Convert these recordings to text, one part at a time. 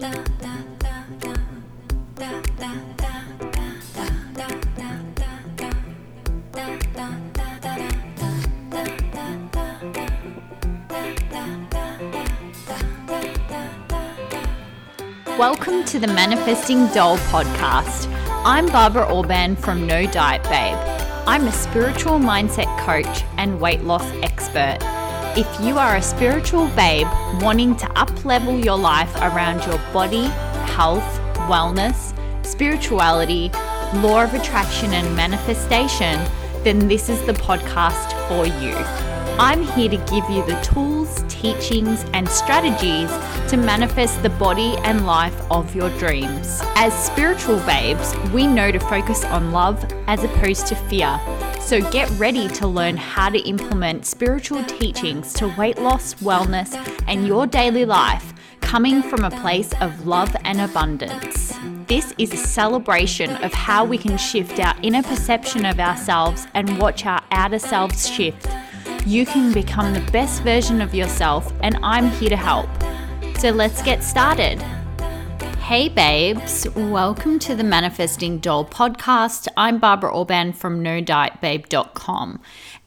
Welcome to the Manifesting Doll podcast. I'm Barbara Orban from No Diet Babe. I'm a spiritual mindset coach and weight loss expert. If you are a spiritual babe wanting to uplevel your life around your body, health, wellness, spirituality, law of attraction, and manifestation, then this is the podcast for you. I'm here to give you the tools, teachings, and strategies to manifest the body and life of your dreams. As spiritual babes, we know to focus on love as opposed to fear. So get ready to learn how to implement spiritual teachings to weight loss, wellness, and your daily life coming from a place of love and abundance. This is a celebration of how we can shift our inner perception of ourselves and watch our outer selves shift you can become the best version of yourself, and I'm here to help. So let's get started. Hey, babes, welcome to the Manifesting Doll podcast. I'm Barbara Orban from NoDietBabe.com.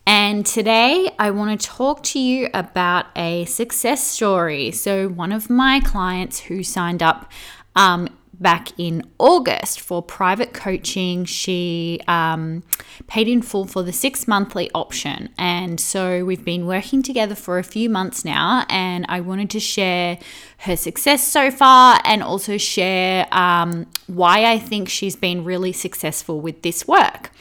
And today I want to talk to you about a success story. So, one of my clients who signed up um, back in August for private coaching. She um, paid in full for the six monthly option. And so we've been working together for a few months now. And I wanted to share her success so far and also share um, why I think she's been really successful with this work.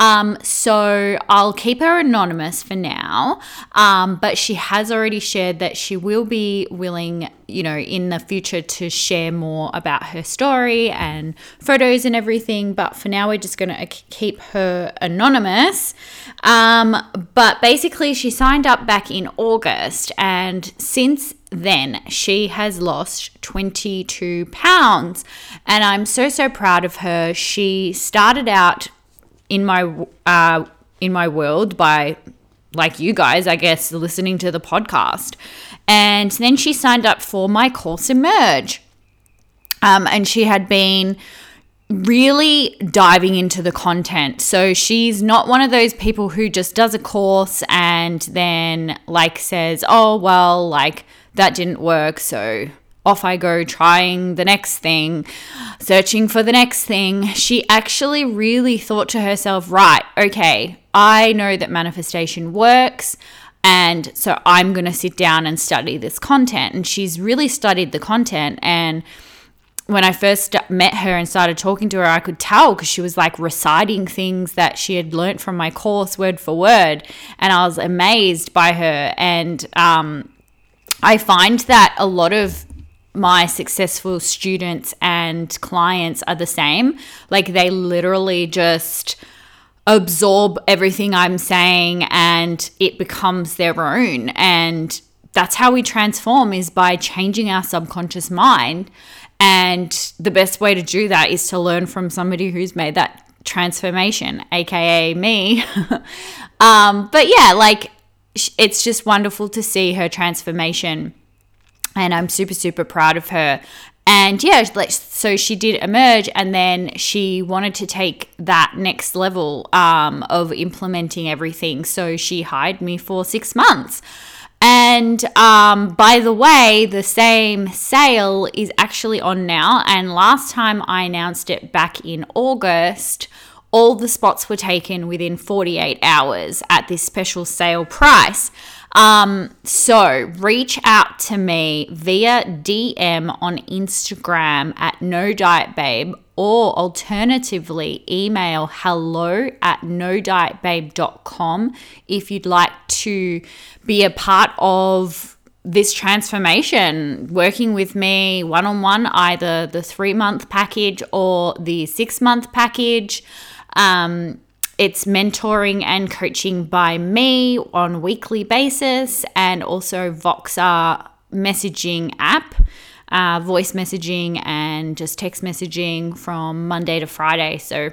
Um, so I'll keep her anonymous for now, um, but she has already shared that she will be willing, you know, in the future to share more about her story and photos and everything. But for now, we're just going to keep her anonymous. Um, but basically, she signed up back in August, and since then she has lost 22 pounds and i'm so so proud of her she started out in my uh, in my world by like you guys, I guess, listening to the podcast. And then she signed up for my course Emerge. Um, and she had been really diving into the content. So she's not one of those people who just does a course and then like says, "Oh, well, like that didn't work, so off I go trying the next thing, searching for the next thing. She actually really thought to herself, right, okay, I know that manifestation works. And so I'm going to sit down and study this content. And she's really studied the content. And when I first met her and started talking to her, I could tell because she was like reciting things that she had learnt from my course word for word. And I was amazed by her. And um, I find that a lot of my successful students and clients are the same. Like they literally just absorb everything I'm saying and it becomes their own. And that's how we transform is by changing our subconscious mind. And the best way to do that is to learn from somebody who's made that transformation, aka me. um, but yeah, like it's just wonderful to see her transformation and I'm super super proud of her. And yeah, so she did emerge, and then she wanted to take that next level um, of implementing everything. So she hired me for six months. And um, by the way, the same sale is actually on now. And last time I announced it back in August, all the spots were taken within 48 hours at this special sale price. Um, so reach out to me via DM on Instagram at no diet babe or alternatively email hello at no diet babe.com if you'd like to be a part of this transformation working with me one on one, either the three month package or the six month package. Um, it's mentoring and coaching by me on weekly basis and also Voxer messaging app, uh, voice messaging and just text messaging from Monday to Friday. So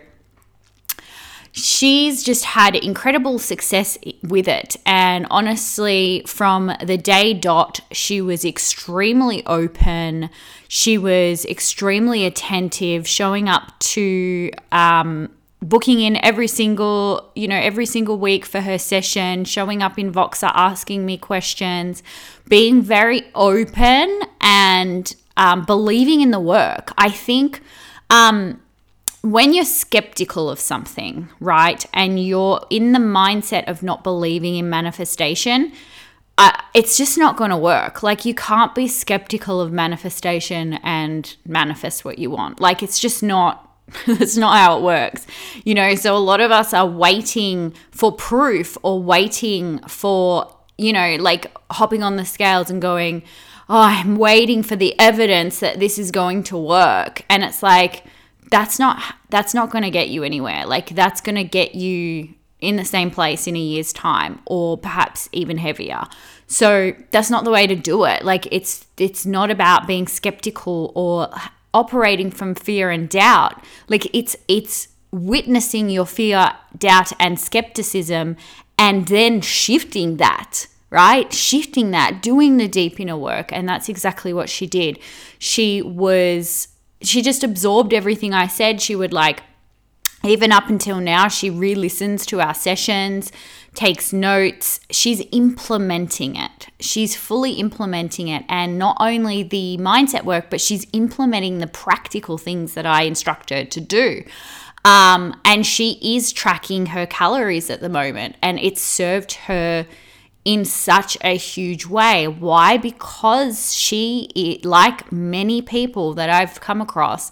she's just had incredible success with it. And honestly, from the day dot, she was extremely open. She was extremely attentive, showing up to um, booking in every single, you know, every single week for her session, showing up in Voxer, asking me questions, being very open and um, believing in the work. I think. Um, when you're skeptical of something, right, and you're in the mindset of not believing in manifestation, uh, it's just not going to work. Like, you can't be skeptical of manifestation and manifest what you want. Like, it's just not. That's not how it works. You know, so a lot of us are waiting for proof or waiting for, you know, like hopping on the scales and going, oh, I'm waiting for the evidence that this is going to work. And it's like, that's not that's not going to get you anywhere. Like that's going to get you in the same place in a year's time or perhaps even heavier. So that's not the way to do it. Like it's it's not about being skeptical or operating from fear and doubt. Like it's it's witnessing your fear, doubt and skepticism and then shifting that right? Shifting that, doing the deep inner work. And that's exactly what she did. She was she just absorbed everything I said. She would like, even up until now, she re listens to our sessions, takes notes. She's implementing it. She's fully implementing it. And not only the mindset work, but she's implementing the practical things that I instruct her to do. Um, and she is tracking her calories at the moment, and it's served her in such a huge way. Why? Because she, like many people that I've come across,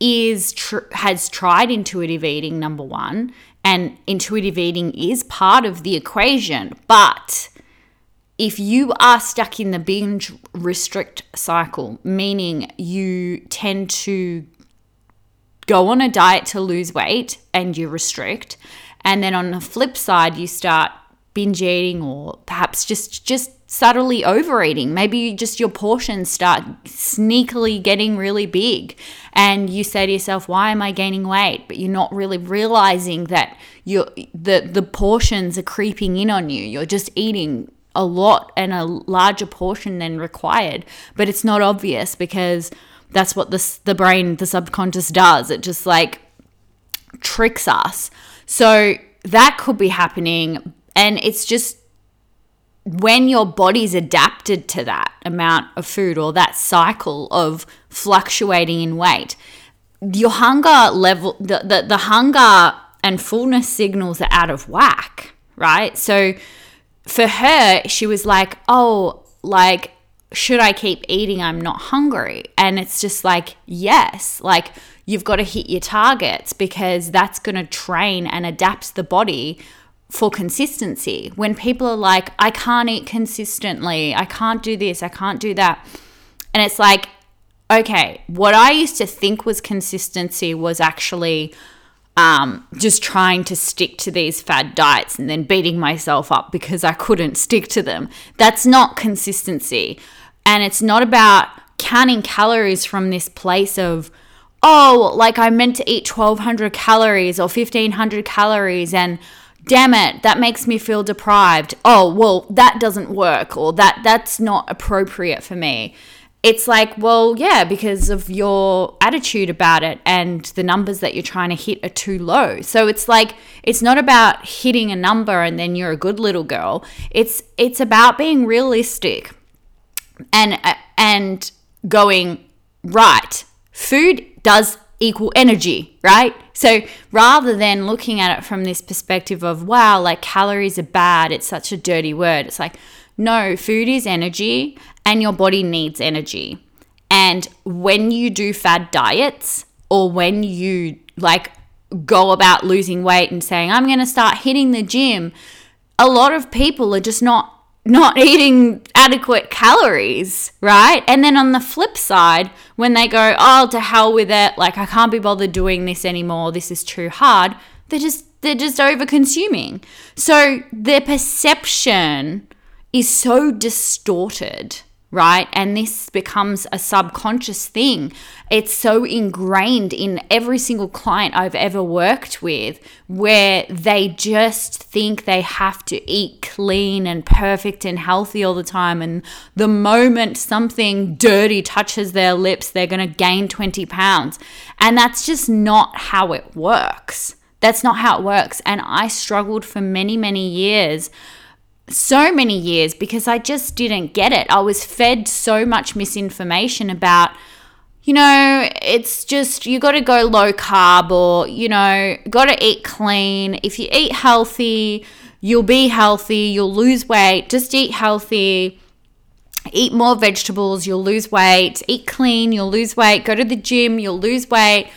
is tr- has tried intuitive eating number one, and intuitive eating is part of the equation. But if you are stuck in the binge restrict cycle, meaning you tend to go on a diet to lose weight and you restrict, and then on the flip side, you start binge eating or perhaps just just subtly overeating. Maybe just your portions start sneakily getting really big and you say to yourself, "Why am I gaining weight?" but you're not really realizing that you the the portions are creeping in on you. You're just eating a lot and a larger portion than required, but it's not obvious because that's what the the brain, the subconscious does. It just like tricks us. So that could be happening, and it's just when your body's adapted to that amount of food or that cycle of fluctuating in weight, your hunger level, the, the, the hunger and fullness signals are out of whack, right? So for her, she was like, oh, like, should I keep eating? I'm not hungry. And it's just like, yes, like you've got to hit your targets because that's going to train and adapt the body for consistency. When people are like, I can't eat consistently, I can't do this, I can't do that. And it's like, okay, what I used to think was consistency was actually um, just trying to stick to these fad diets and then beating myself up because I couldn't stick to them. That's not consistency. And it's not about counting calories from this place of, oh, like I meant to eat 1200 calories or 1500 calories and damn it that makes me feel deprived. Oh well that doesn't work or that that's not appropriate for me. It's like well yeah because of your attitude about it and the numbers that you're trying to hit are too low. So it's like it's not about hitting a number and then you're a good little girl. It's it's about being realistic and uh, and going right food does equal energy, right? So rather than looking at it from this perspective of, wow, like calories are bad, it's such a dirty word, it's like, no, food is energy and your body needs energy. And when you do fad diets or when you like go about losing weight and saying, I'm going to start hitting the gym, a lot of people are just not not eating adequate calories, right? And then on the flip side, when they go, oh, to hell with it, like I can't be bothered doing this anymore, this is too hard, they're just they're just over consuming. So their perception is so distorted, right? And this becomes a subconscious thing. It's so ingrained in every single client I've ever worked with where they just think they have to eat clean and perfect and healthy all the time. And the moment something dirty touches their lips, they're going to gain 20 pounds. And that's just not how it works. That's not how it works. And I struggled for many, many years so many years because I just didn't get it. I was fed so much misinformation about, you know, it's just you got to go low carb or, you know, got to eat clean. If you eat healthy, you'll be healthy, you'll lose weight. Just eat healthy. Eat more vegetables, you'll lose weight. Eat clean, you'll lose weight. Go to the gym, you'll lose weight.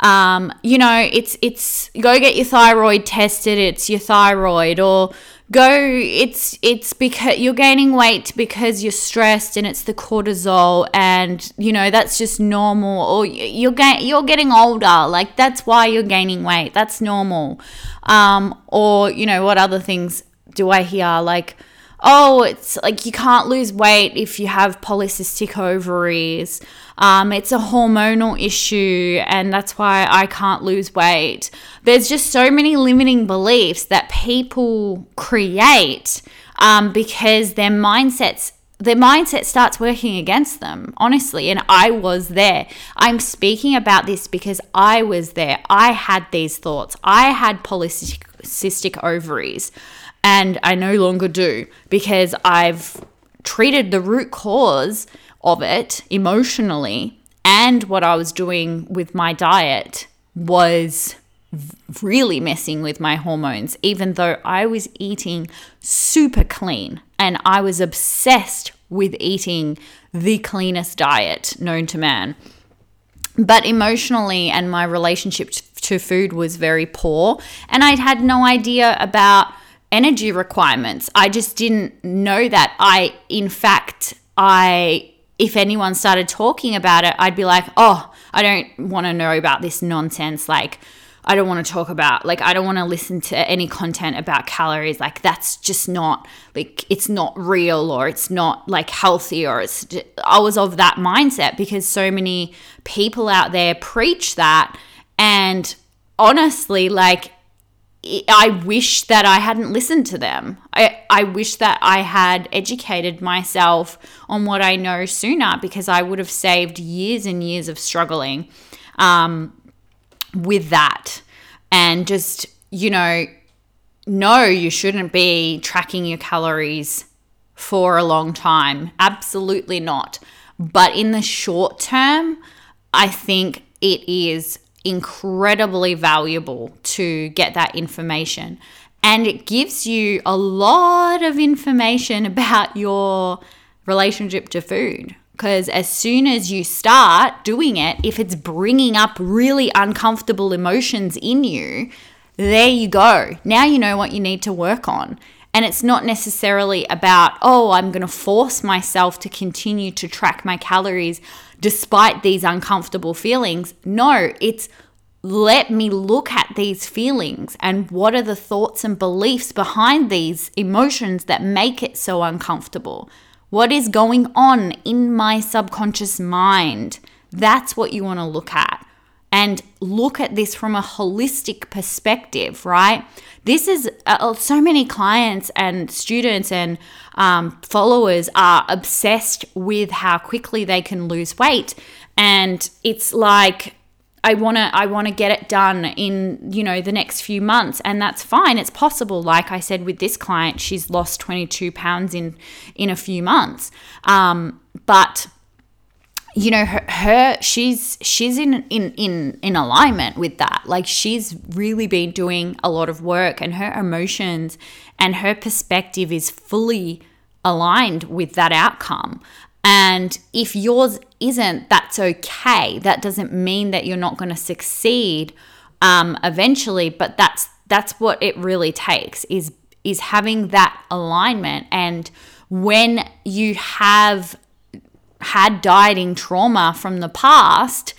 Um, you know, it's it's go get your thyroid tested. It's your thyroid, or go it's it's because you're gaining weight because you're stressed and it's the cortisol and you know that's just normal or you're ga- you're getting older like that's why you're gaining weight that's normal um or you know what other things do i hear like oh, it's like you can't lose weight if you have polycystic ovaries. Um, it's a hormonal issue, and that's why I can't lose weight. There's just so many limiting beliefs that people create um, because their mindsets their mindset starts working against them, honestly. And I was there. I'm speaking about this because I was there. I had these thoughts. I had polycystic ovaries and I no longer do because I've treated the root cause of it emotionally and what I was doing with my diet was really messing with my hormones, even though I was eating super clean and I was obsessed with eating the cleanest diet known to man. But emotionally, and my relationship to food was very poor, and I'd had no idea about energy requirements. I just didn't know that. I, in fact, I, if anyone started talking about it, I'd be like, oh, I don't want to know about this nonsense. Like, I don't want to talk about, like, I don't want to listen to any content about calories. Like, that's just not, like, it's not real or it's not, like, healthy or it's, I was of that mindset because so many people out there preach that. And honestly, like, I wish that I hadn't listened to them. I, I wish that I had educated myself on what I know sooner because I would have saved years and years of struggling um, with that. And just, you know, no, you shouldn't be tracking your calories for a long time. Absolutely not. But in the short term, I think it is incredibly valuable to get that information. And it gives you a lot of information about your relationship to food. Because as soon as you start doing it, if it's bringing up really uncomfortable emotions in you, there you go. Now you know what you need to work on. And it's not necessarily about, oh, I'm going to force myself to continue to track my calories despite these uncomfortable feelings. No, it's let me look at these feelings and what are the thoughts and beliefs behind these emotions that make it so uncomfortable. What is going on in my subconscious mind? That's what you want to look at. And look at this from a holistic perspective, right? This is uh, so many clients and students and um, followers are obsessed with how quickly they can lose weight. And it's like I want to I want to get it done in you know the next few months and that's fine it's possible like I said with this client she's lost 22 pounds in in a few months um, but you know her, her she's she's in in in in alignment with that like she's really been doing a lot of work and her emotions and her perspective is fully aligned with that outcome and if yours isn't, that's okay. That doesn't mean that you're not going to succeed um, eventually, but that's that's what it really takes is is having that alignment. And when you have had dieting trauma from the past,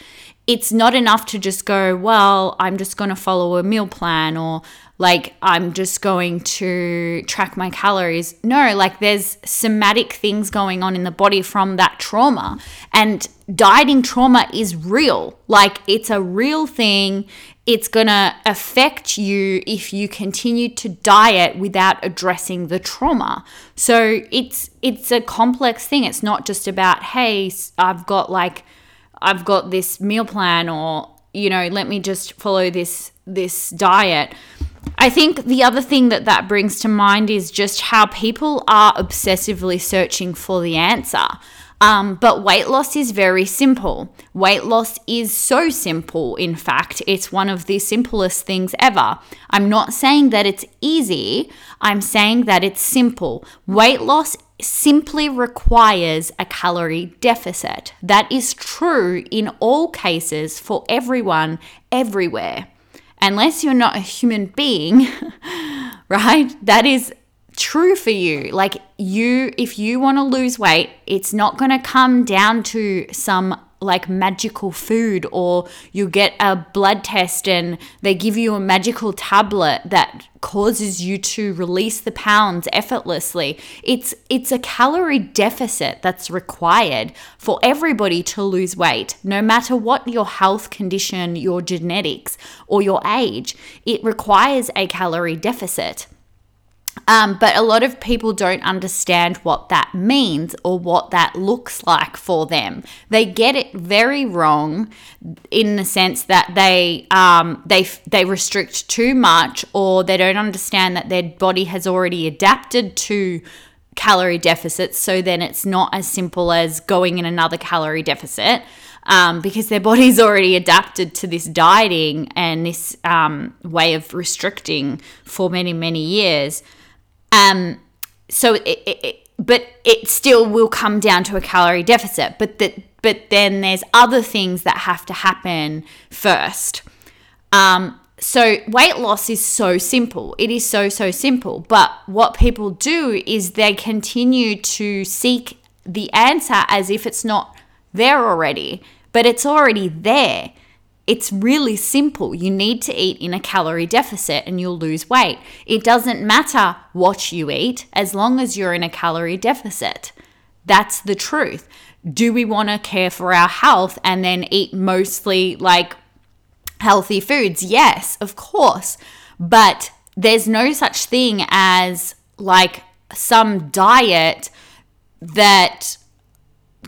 it's not enough to just go, well, I'm just going to follow a meal plan or like I'm just going to track my calories. No, like there's somatic things going on in the body from that trauma. And dieting trauma is real. Like it's a real thing. It's going to affect you if you continue to diet without addressing the trauma. So it's it's a complex thing. It's not just about, "Hey, I've got like I've got this meal plan or, you know, let me just follow this this diet." I think the other thing that that brings to mind is just how people are obsessively searching for the answer. Um, but weight loss is very simple. Weight loss is so simple, in fact, it's one of the simplest things ever. I'm not saying that it's easy, I'm saying that it's simple. Weight loss simply requires a calorie deficit. That is true in all cases for everyone, everywhere unless you're not a human being, right? That is true for you. Like you if you want to lose weight, it's not going to come down to some like magical food or you get a blood test and they give you a magical tablet that causes you to release the pounds effortlessly. It's it's a calorie deficit that's required for everybody to lose weight no matter what your health condition your genetics or your age. It requires a calorie deficit um, but a lot of people don't understand what that means or what that looks like for them. They get it very wrong in the sense that they um, they they restrict too much or they don't understand that their body has already adapted to calorie deficits. So then it's not as simple as going in another calorie deficit. Um, because their body's already adapted to this dieting and this um, way of restricting for many, many years. Um, so it, it, it, but it still will come down to a calorie deficit. But that, but then there's other things that have to happen first. Um, so weight loss is so simple. It is so so simple. But what people do is they continue to seek the answer as if it's not there already, but it's already there. It's really simple. You need to eat in a calorie deficit and you'll lose weight. It doesn't matter what you eat as long as you're in a calorie deficit. That's the truth. Do we want to care for our health and then eat mostly like healthy foods? Yes, of course. But there's no such thing as like some diet that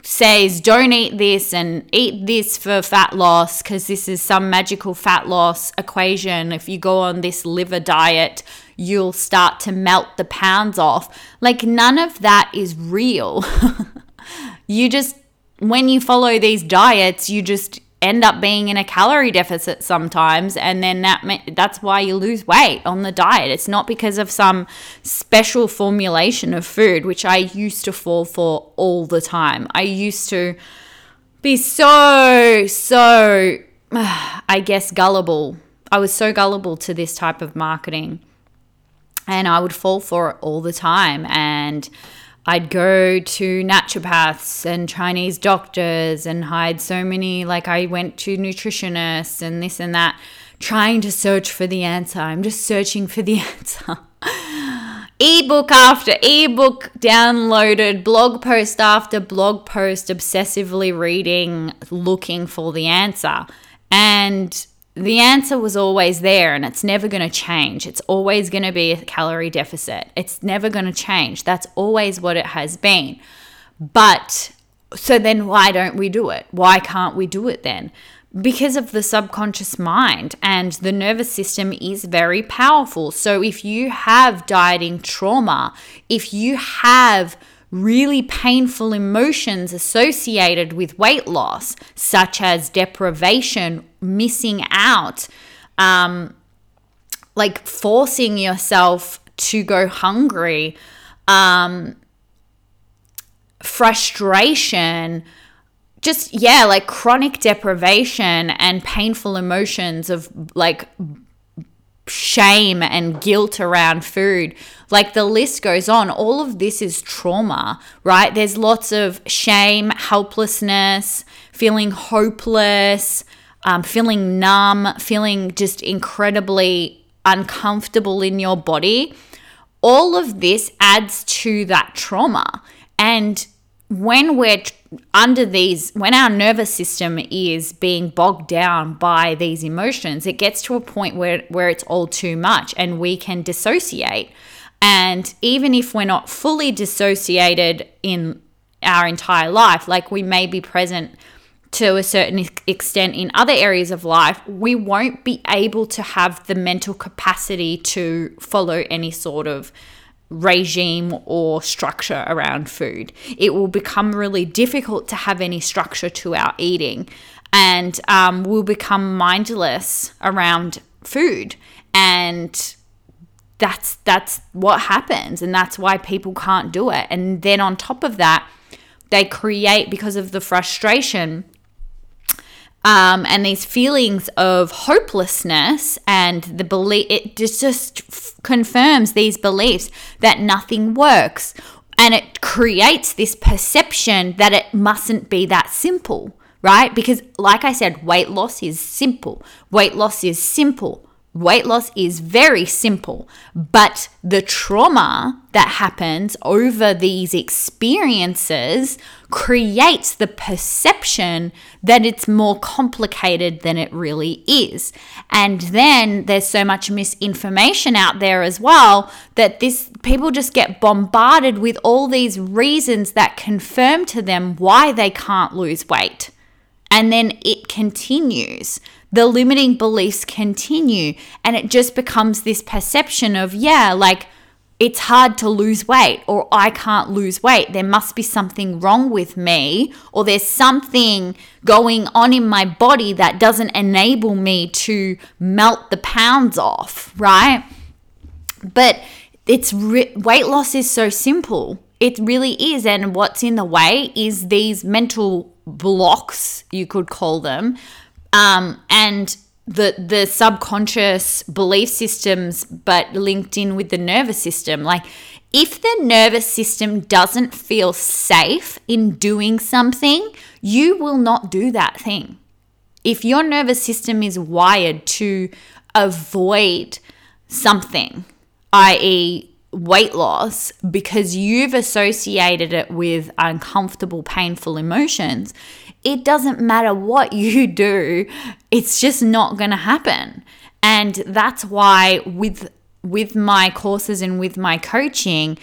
says don't eat this and eat this for fat loss because this is some magical fat loss equation. If you go on this liver diet, you'll start to melt the pounds off. Like, none of that is real. you just, when you follow these diets, you just end up being in a calorie deficit sometimes and then that that's why you lose weight on the diet. It's not because of some special formulation of food which I used to fall for all the time. I used to be so so I guess gullible. I was so gullible to this type of marketing and I would fall for it all the time and I'd go to naturopaths and Chinese doctors and hide so many, like, I went to nutritionists and this and that, trying to search for the answer. I'm just searching for the answer. ebook after ebook downloaded, blog post after blog post, obsessively reading, looking for the answer. And the answer was always there and it's never going to change. It's always going to be a calorie deficit. It's never going to change. That's always what it has been. But so then why don't we do it? Why can't we do it then? Because of the subconscious mind and the nervous system is very powerful. So if you have dieting trauma, if you have really painful emotions associated with weight loss, such as deprivation, missing out, um, like forcing yourself to go hungry, um, frustration, just, yeah, like chronic deprivation and painful emotions of like shame and guilt around food. Like the list goes on. All of this is trauma, right? There's lots of shame, helplessness, feeling hopeless, um, feeling numb, feeling just incredibly uncomfortable in your body, all of this adds to that trauma. And when we're under these, when our nervous system is being bogged down by these emotions, it gets to a point where, where it's all too much and we can dissociate. And even if we're not fully dissociated in our entire life, like we may be present to a certain extent in other areas of life, we won't be able to have the mental capacity to follow any sort of regime or structure around food. It will become really difficult to have any structure to our eating, and um, we'll become mindless around food. And that's that's what happens, and that's why people can't do it. And then on top of that, they create because of the frustration um, and these feelings of hopelessness and the belief it just, just f- confirms these beliefs that nothing works. And it creates this perception that it mustn't be that simple right? Because like i said weight loss is simple. Weight loss is simple Weight loss is very simple, but the trauma that happens over these experiences creates the perception that it's more complicated than it really is. And then there's so much misinformation out there as well that this people just get bombarded with all these reasons that confirm to them why they can't lose weight. And then it continues the limiting beliefs continue and it just becomes this perception of, yeah, like it's hard to lose weight or I can't lose weight. There must be something wrong with me or there's something going on in my body that doesn't enable me to melt the pounds off, right? But it's re- weight loss is so simple. It really is. And what's in the way is these mental blocks, you could call them, um, and the the subconscious belief systems, but linked in with the nervous system. Like if the nervous system doesn't feel safe in doing something, you will not do that thing. If your nervous system is wired to avoid something, i.e., weight loss, because you've associated it with uncomfortable, painful emotions, it doesn't matter what you do, it's just not going to happen. And that's why with with my courses and with my coaching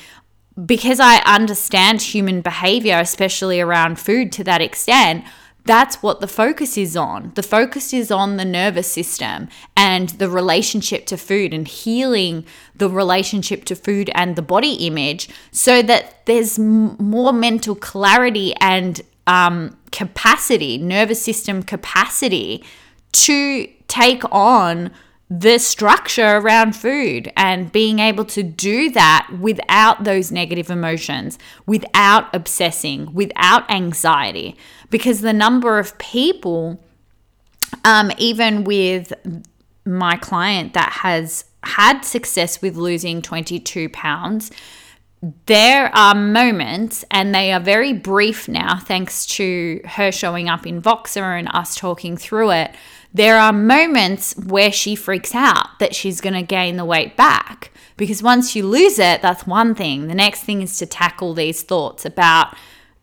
because I understand human behavior especially around food to that extent, that's what the focus is on. The focus is on the nervous system and the relationship to food and healing the relationship to food and the body image so that there's more mental clarity and um, capacity, nervous system capacity to take on the structure around food and being able to do that without those negative emotions, without obsessing, without anxiety. Because the number of people, um, even with my client that has had success with losing 22 pounds, there are moments, and they are very brief now, thanks to her showing up in Voxer and us talking through it. There are moments where she freaks out that she's going to gain the weight back. Because once you lose it, that's one thing. The next thing is to tackle these thoughts about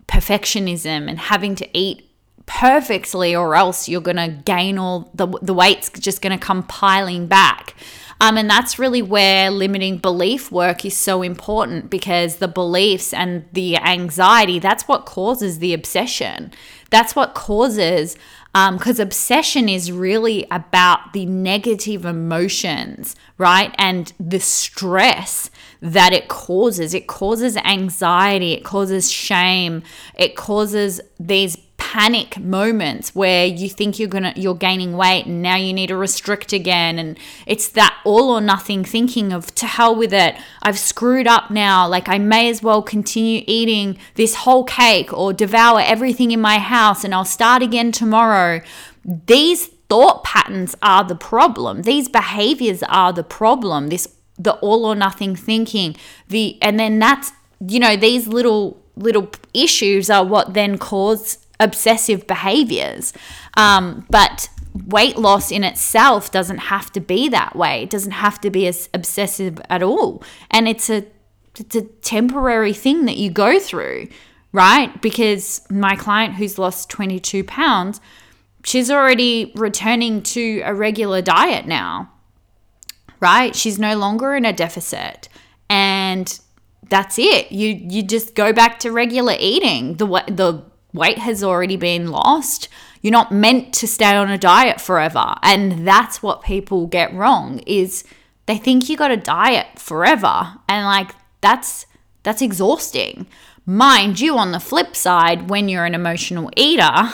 perfectionism and having to eat perfectly, or else you're going to gain all the, the weight's just going to come piling back. Um, and that's really where limiting belief work is so important because the beliefs and the anxiety, that's what causes the obsession. That's what causes, because um, obsession is really about the negative emotions, right? And the stress that it causes. It causes anxiety, it causes shame, it causes these panic moments where you think you're gonna you're gaining weight and now you need to restrict again. And it's that all or nothing thinking of to hell with it. I've screwed up now. Like i may as well continue eating this whole cake or devour everything in my house and i'll start again tomorrow. These thought patterns are the problem. These behaviors are the problem. This the all or nothing thinking. The and then that's you know these little little issues are what then cause obsessive behaviors. Um, but weight loss in itself doesn't have to be that way. It doesn't have to be as obsessive at all. And it's a it's a temporary thing that you go through, right? Because my client who's lost 22 pounds, she's already returning to a regular diet now. Right? She's no longer in a deficit. And that's it. You you just go back to regular eating. The the weight has already been lost. You're not meant to stay on a diet forever. And that's what people get wrong is they think you got to diet forever. And like that's that's exhausting. Mind you, on the flip side, when you're an emotional eater,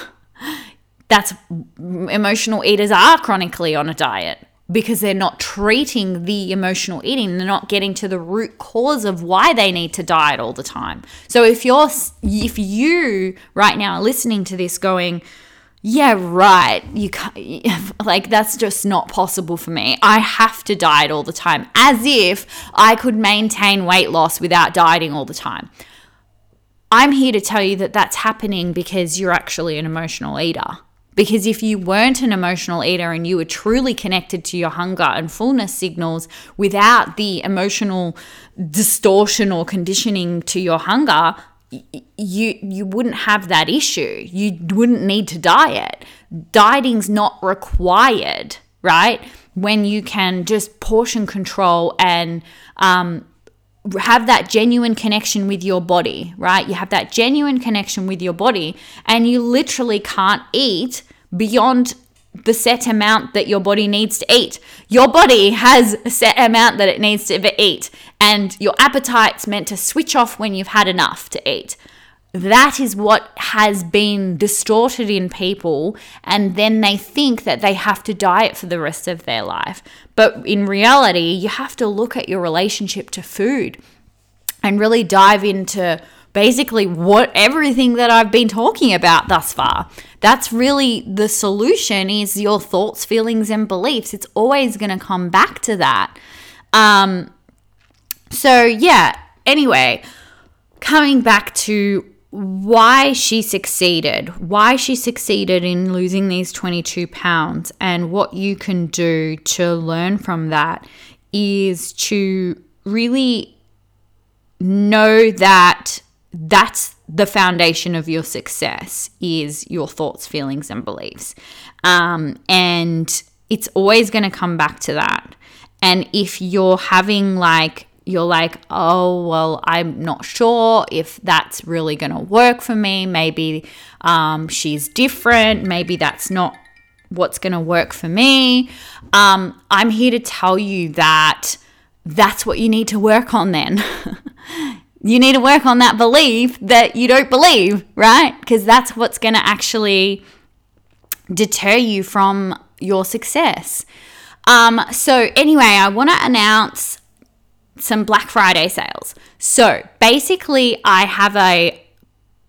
that's emotional eaters are chronically on a diet because they're not treating the emotional eating they're not getting to the root cause of why they need to diet all the time. So if you're if you right now are listening to this going yeah right you can't like that's just not possible for me. I have to diet all the time as if i could maintain weight loss without dieting all the time. I'm here to tell you that that's happening because you're actually an emotional eater because if you weren't an emotional eater and you were truly connected to your hunger and fullness signals without the emotional distortion or conditioning to your hunger, you you wouldn't have that issue. You wouldn't need to diet. Dieting's not required, right? When you can just portion control and um, have that genuine connection with your body, right? You have that genuine connection with your body, and you literally can't eat beyond the set amount that your body needs to eat. Your body has a set amount that it needs to eat, and your appetite's meant to switch off when you've had enough to eat. That is what has been distorted in people, and then they think that they have to diet for the rest of their life. But in reality, you have to look at your relationship to food and really dive into basically what everything that I've been talking about thus far. That's really the solution is your thoughts, feelings and beliefs. It's always going to come back to that. Um so yeah, anyway, coming back to why she succeeded, why she succeeded in losing these 22 pounds, and what you can do to learn from that is to really know that that's the foundation of your success is your thoughts, feelings, and beliefs. Um, and it's always going to come back to that. And if you're having like you're like, oh, well, I'm not sure if that's really going to work for me. Maybe um, she's different. Maybe that's not what's going to work for me. Um, I'm here to tell you that that's what you need to work on then. you need to work on that belief that you don't believe, right? Because that's what's going to actually deter you from your success. Um, so, anyway, I want to announce some Black Friday sales. So basically, I have a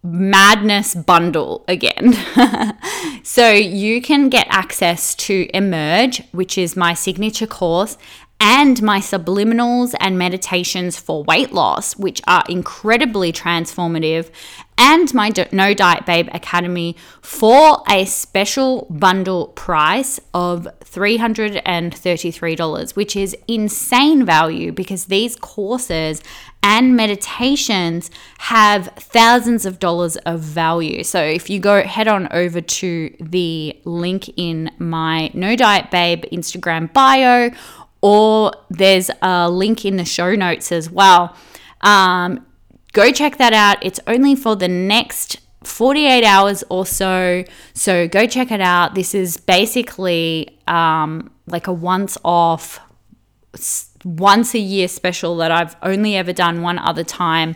madness bundle again. so you can get access to Emerge, which is my signature course, and my subliminals and meditations for weight loss, which are incredibly transformative, and my No Diet Babe Academy for a special bundle price of $333, which is insane value because these courses and meditations have thousands of dollars of value. So if you go head on over to the link in my No Diet Babe Instagram bio or there's a link in the show notes as well. Um, go check that out. It's only for the next 48 hours or so. So go check it out. This is basically um, like a once off, once a year special that I've only ever done one other time.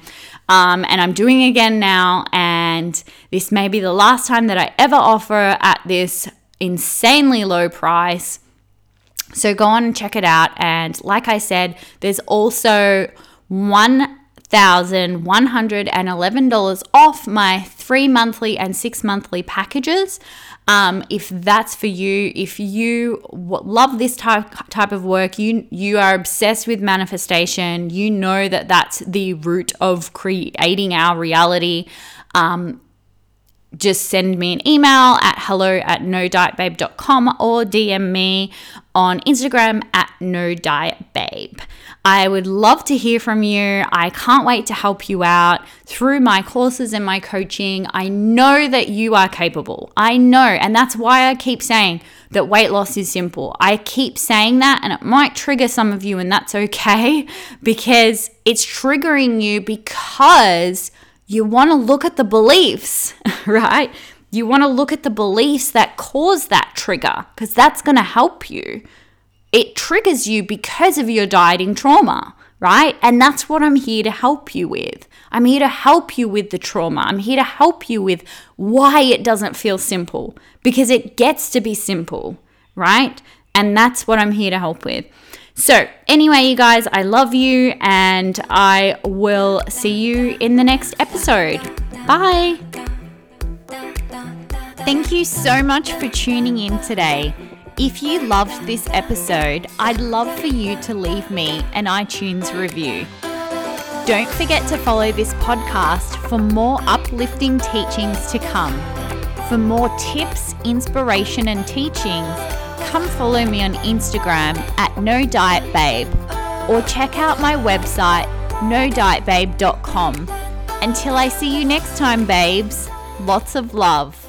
Um, and I'm doing again now. And this may be the last time that I ever offer at this insanely low price. So go on and check it out. And like I said, there's also $1,111 off my three monthly and six monthly packages. Um, if that's for you, if you love this type type of work, you you are obsessed with manifestation. You know that that's the root of creating our reality. Um, just send me an email at hello at nodietbabe.com or DM me on Instagram at nodietbabe. I would love to hear from you. I can't wait to help you out through my courses and my coaching. I know that you are capable. I know. And that's why I keep saying that weight loss is simple. I keep saying that, and it might trigger some of you, and that's okay because it's triggering you because you want to look at the beliefs, right? You want to look at the beliefs that cause that trigger because that's going to help you. It triggers you because of your dieting trauma, right? And that's what I'm here to help you with. I'm here to help you with the trauma. I'm here to help you with why it doesn't feel simple because it gets to be simple, right? And that's what I'm here to help with. So, anyway, you guys, I love you and I will see you in the next episode. Bye. Thank you so much for tuning in today. If you loved this episode, I'd love for you to leave me an iTunes review. Don't forget to follow this podcast for more uplifting teachings to come. For more tips, inspiration, and teachings, come follow me on Instagram at No Diet Babe or check out my website nodietbabe.com. Until I see you next time, babes, lots of love.